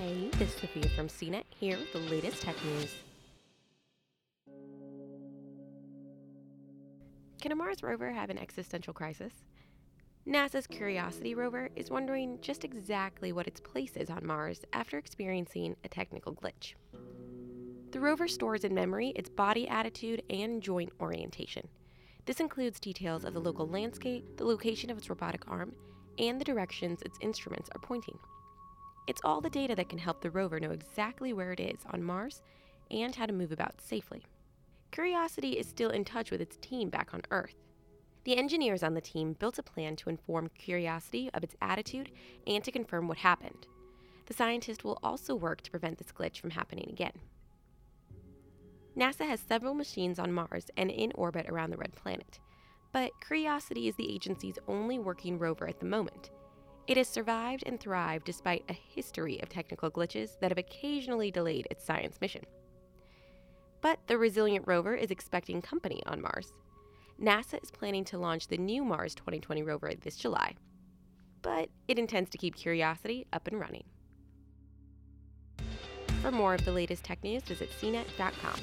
Hey, this is Sophia from CNET here with the latest tech news. Can a Mars rover have an existential crisis? NASA's Curiosity rover is wondering just exactly what its place is on Mars after experiencing a technical glitch. The rover stores in memory its body attitude and joint orientation. This includes details of the local landscape, the location of its robotic arm, and the directions its instruments are pointing. It's all the data that can help the rover know exactly where it is on Mars and how to move about safely. Curiosity is still in touch with its team back on Earth. The engineers on the team built a plan to inform Curiosity of its attitude and to confirm what happened. The scientist will also work to prevent this glitch from happening again. NASA has several machines on Mars and in orbit around the red planet, but Curiosity is the agency's only working rover at the moment. It has survived and thrived despite a history of technical glitches that have occasionally delayed its science mission. But the resilient rover is expecting company on Mars. NASA is planning to launch the new Mars 2020 rover this July, but it intends to keep Curiosity up and running. For more of the latest tech news, visit cnet.com.